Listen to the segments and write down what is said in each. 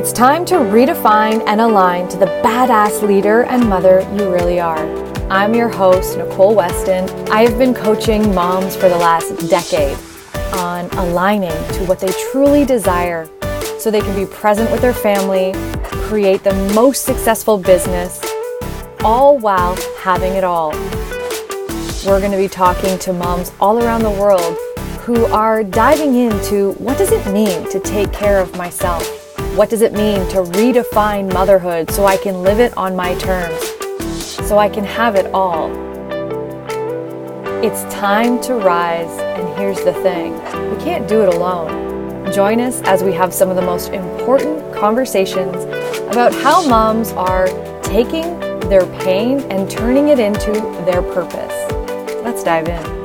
It's time to redefine and align to the badass leader and mother you really are. I'm your host, Nicole Weston. I have been coaching moms for the last decade on aligning to what they truly desire so they can be present with their family, create the most successful business, all while having it all. We're going to be talking to moms all around the world who are diving into what does it mean to take care of myself? What does it mean to redefine motherhood so I can live it on my terms? So I can have it all. It's time to rise, and here's the thing we can't do it alone. Join us as we have some of the most important conversations about how moms are taking their pain and turning it into their purpose. Let's dive in.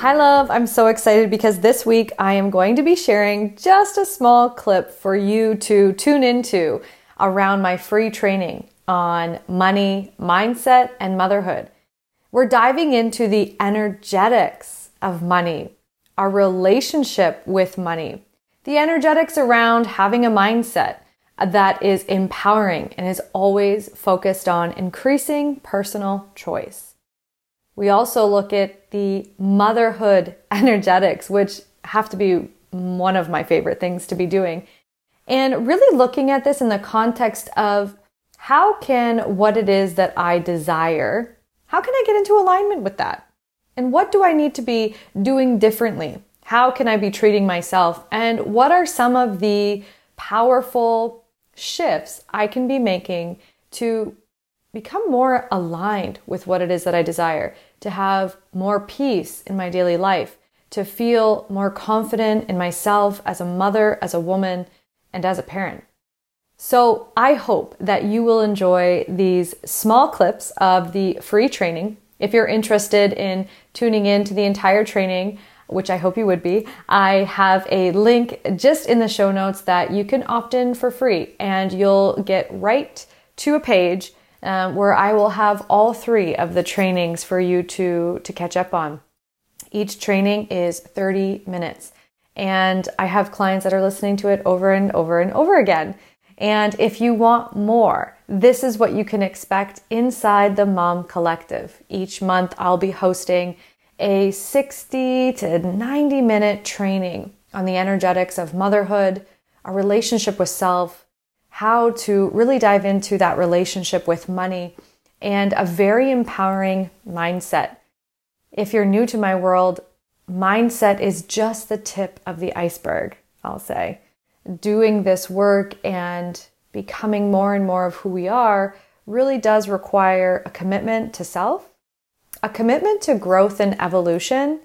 Hi, love. I'm so excited because this week I am going to be sharing just a small clip for you to tune into around my free training on money, mindset, and motherhood. We're diving into the energetics of money, our relationship with money, the energetics around having a mindset that is empowering and is always focused on increasing personal choice. We also look at the motherhood energetics, which have to be one of my favorite things to be doing. And really looking at this in the context of how can what it is that I desire, how can I get into alignment with that? And what do I need to be doing differently? How can I be treating myself? And what are some of the powerful shifts I can be making to become more aligned with what it is that I desire? to have more peace in my daily life, to feel more confident in myself as a mother, as a woman, and as a parent. So I hope that you will enjoy these small clips of the free training. If you're interested in tuning in to the entire training, which I hope you would be, I have a link just in the show notes that you can opt in for free and you'll get right to a page um, where I will have all three of the trainings for you to, to catch up on. Each training is 30 minutes. And I have clients that are listening to it over and over and over again. And if you want more, this is what you can expect inside the Mom Collective. Each month, I'll be hosting a 60 to 90 minute training on the energetics of motherhood, a relationship with self, how to really dive into that relationship with money and a very empowering mindset. If you're new to my world, mindset is just the tip of the iceberg, I'll say. Doing this work and becoming more and more of who we are really does require a commitment to self, a commitment to growth and evolution,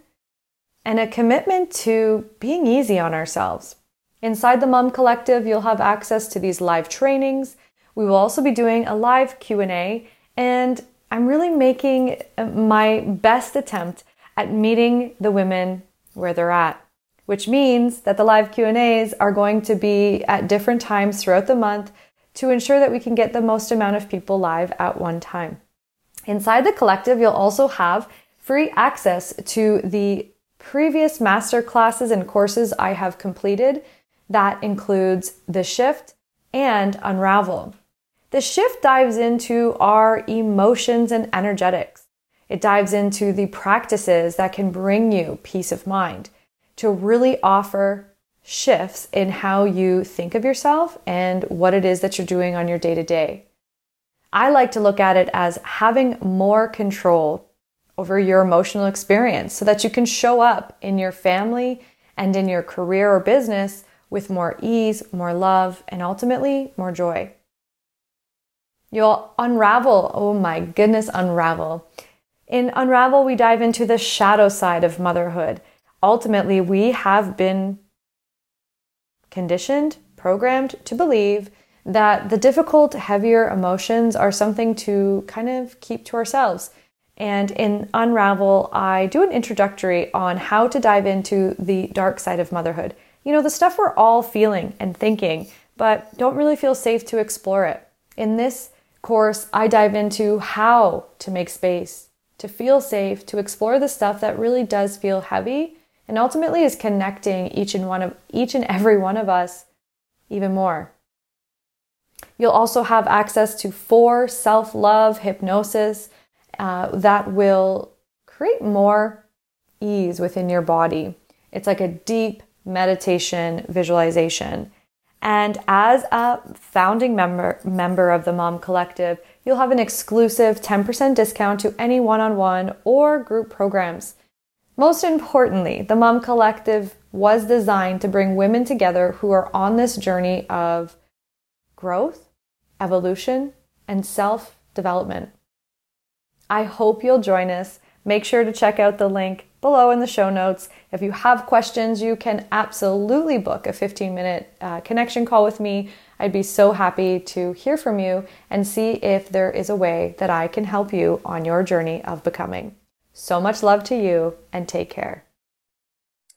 and a commitment to being easy on ourselves. Inside the Mom Collective, you'll have access to these live trainings. We will also be doing a live Q&A and I'm really making uh, my best attempt at meeting the women where they're at, which means that the live Q&As are going to be at different times throughout the month to ensure that we can get the most amount of people live at one time. Inside the collective, you'll also have free access to the previous master classes and courses I have completed that includes the shift and unravel. The shift dives into our emotions and energetics. It dives into the practices that can bring you peace of mind to really offer shifts in how you think of yourself and what it is that you're doing on your day to day. I like to look at it as having more control over your emotional experience so that you can show up in your family and in your career or business with more ease, more love, and ultimately more joy. You'll unravel, oh my goodness, unravel. In Unravel, we dive into the shadow side of motherhood. Ultimately, we have been conditioned, programmed to believe that the difficult, heavier emotions are something to kind of keep to ourselves. And in Unravel, I do an introductory on how to dive into the dark side of motherhood. You know, the stuff we're all feeling and thinking, but don't really feel safe to explore it. In this course, I dive into how to make space, to feel safe, to explore the stuff that really does feel heavy and ultimately is connecting each and one of each and every one of us even more. You'll also have access to four self love hypnosis uh, that will create more ease within your body. It's like a deep meditation visualization. And as a founding member, member of the Mom Collective, you'll have an exclusive 10% discount to any one on one or group programs. Most importantly, the Mom Collective was designed to bring women together who are on this journey of growth, evolution, and self development. I hope you'll join us. Make sure to check out the link below in the show notes. If you have questions, you can absolutely book a 15 minute uh, connection call with me. I'd be so happy to hear from you and see if there is a way that I can help you on your journey of becoming. So much love to you and take care.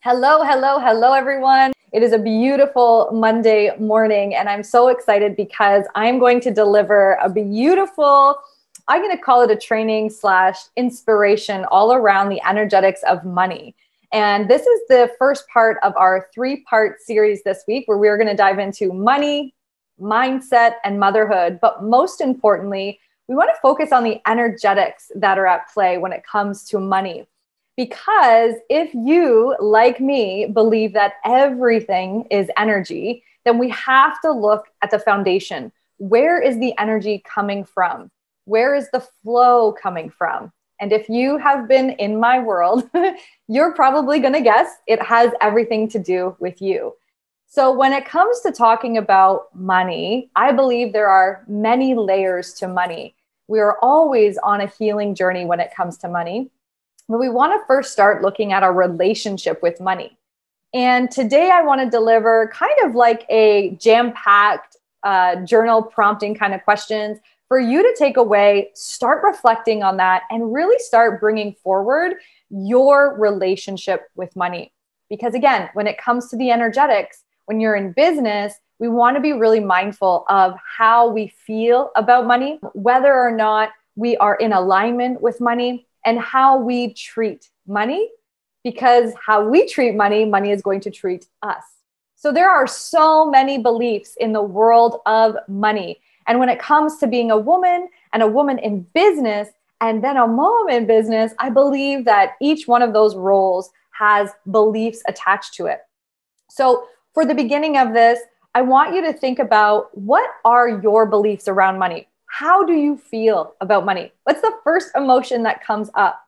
Hello, hello, hello, everyone. It is a beautiful Monday morning, and I'm so excited because I'm going to deliver a beautiful I'm going to call it a training slash inspiration all around the energetics of money. And this is the first part of our three part series this week where we're going to dive into money, mindset, and motherhood. But most importantly, we want to focus on the energetics that are at play when it comes to money. Because if you, like me, believe that everything is energy, then we have to look at the foundation. Where is the energy coming from? Where is the flow coming from? And if you have been in my world, you're probably going to guess it has everything to do with you. So, when it comes to talking about money, I believe there are many layers to money. We are always on a healing journey when it comes to money. But we want to first start looking at our relationship with money. And today I want to deliver kind of like a jam packed uh, journal prompting kind of questions for you to take away, start reflecting on that, and really start bringing forward your relationship with money. Because again, when it comes to the energetics, when you're in business, we want to be really mindful of how we feel about money, whether or not we are in alignment with money, and how we treat money. Because how we treat money, money is going to treat us. So there are so many beliefs in the world of money. And when it comes to being a woman and a woman in business and then a mom in business, I believe that each one of those roles has beliefs attached to it. So, for the beginning of this, I want you to think about what are your beliefs around money? How do you feel about money? What's the first emotion that comes up?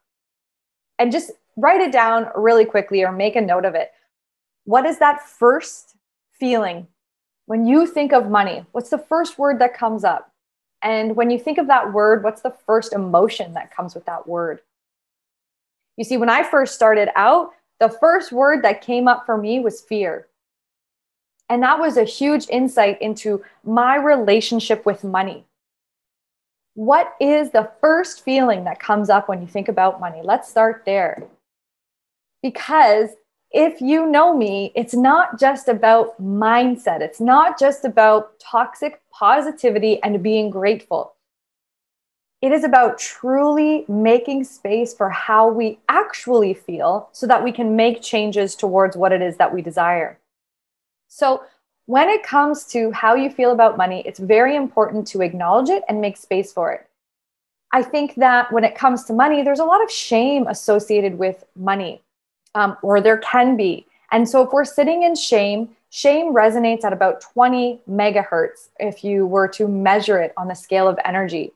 And just write it down really quickly or make a note of it. What is that first feeling when you think of money, what's the first word that comes up? And when you think of that word, what's the first emotion that comes with that word? You see, when I first started out, the first word that came up for me was fear. And that was a huge insight into my relationship with money. What is the first feeling that comes up when you think about money? Let's start there. Because if you know me, it's not just about mindset. It's not just about toxic positivity and being grateful. It is about truly making space for how we actually feel so that we can make changes towards what it is that we desire. So, when it comes to how you feel about money, it's very important to acknowledge it and make space for it. I think that when it comes to money, there's a lot of shame associated with money um, or there can be. And so if we're sitting in shame, shame resonates at about 20 megahertz if you were to measure it on the scale of energy.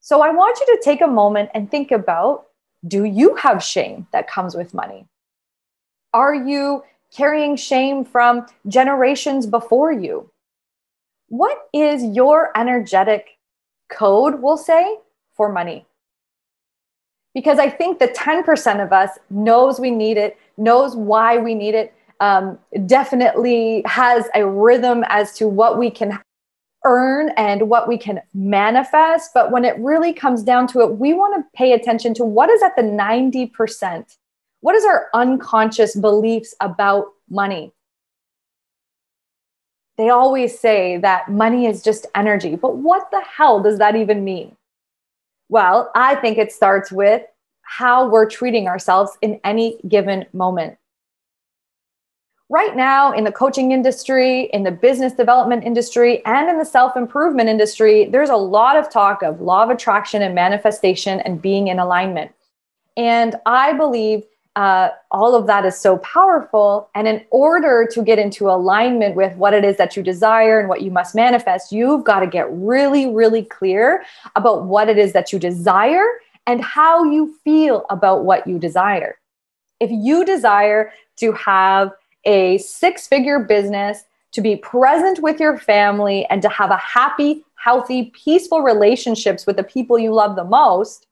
So I want you to take a moment and think about do you have shame that comes with money? Are you carrying shame from generations before you? What is your energetic code, we'll say, for money? Because I think the 10% of us knows we need it, knows why we need it, um, definitely has a rhythm as to what we can earn and what we can manifest. But when it really comes down to it, we want to pay attention to what is at the 90%. What is our unconscious beliefs about money? They always say that money is just energy, but what the hell does that even mean? Well, I think it starts with how we're treating ourselves in any given moment. right now in the coaching industry, in the business development industry, and in the self improvement industry, there's a lot of talk of law of attraction and manifestation and being in alignment. And I believe uh, all of that is so powerful. And in order to get into alignment with what it is that you desire and what you must manifest, you've got to get really, really clear about what it is that you desire and how you feel about what you desire. If you desire to have a six figure business, to be present with your family, and to have a happy, healthy, peaceful relationships with the people you love the most,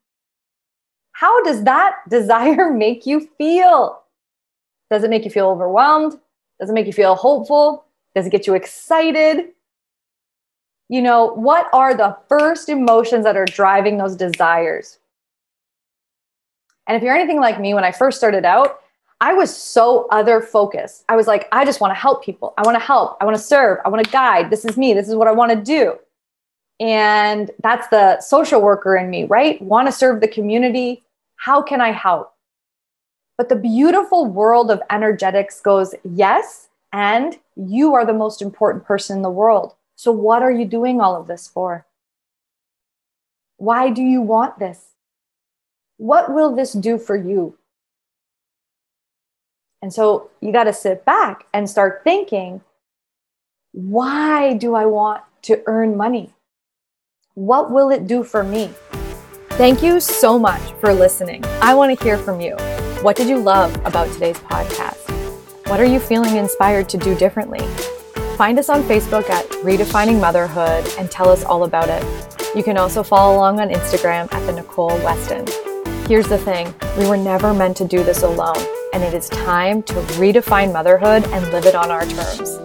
how does that desire make you feel? Does it make you feel overwhelmed? Does it make you feel hopeful? Does it get you excited? You know, what are the first emotions that are driving those desires? And if you're anything like me, when I first started out, I was so other focused. I was like, I just want to help people. I want to help. I want to serve. I want to guide. This is me. This is what I want to do. And that's the social worker in me, right? Want to serve the community, how can I help? But the beautiful world of energetics goes, yes, and you are the most important person in the world. So, what are you doing all of this for? Why do you want this? What will this do for you? And so you got to sit back and start thinking why do I want to earn money? What will it do for me? Thank you so much for listening. I want to hear from you. What did you love about today's podcast? What are you feeling inspired to do differently? Find us on Facebook at Redefining Motherhood and tell us all about it. You can also follow along on Instagram at the Nicole Weston. Here's the thing we were never meant to do this alone, and it is time to redefine motherhood and live it on our terms.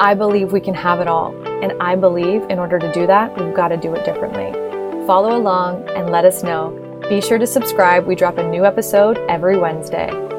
I believe we can have it all, and I believe in order to do that, we've got to do it differently. Follow along and let us know. Be sure to subscribe. We drop a new episode every Wednesday.